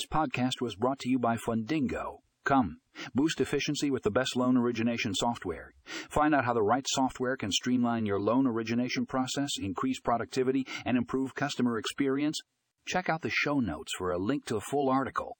This podcast was brought to you by Fundingo. Come, boost efficiency with the best loan origination software. Find out how the right software can streamline your loan origination process, increase productivity, and improve customer experience. Check out the show notes for a link to the full article.